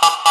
ha ha ha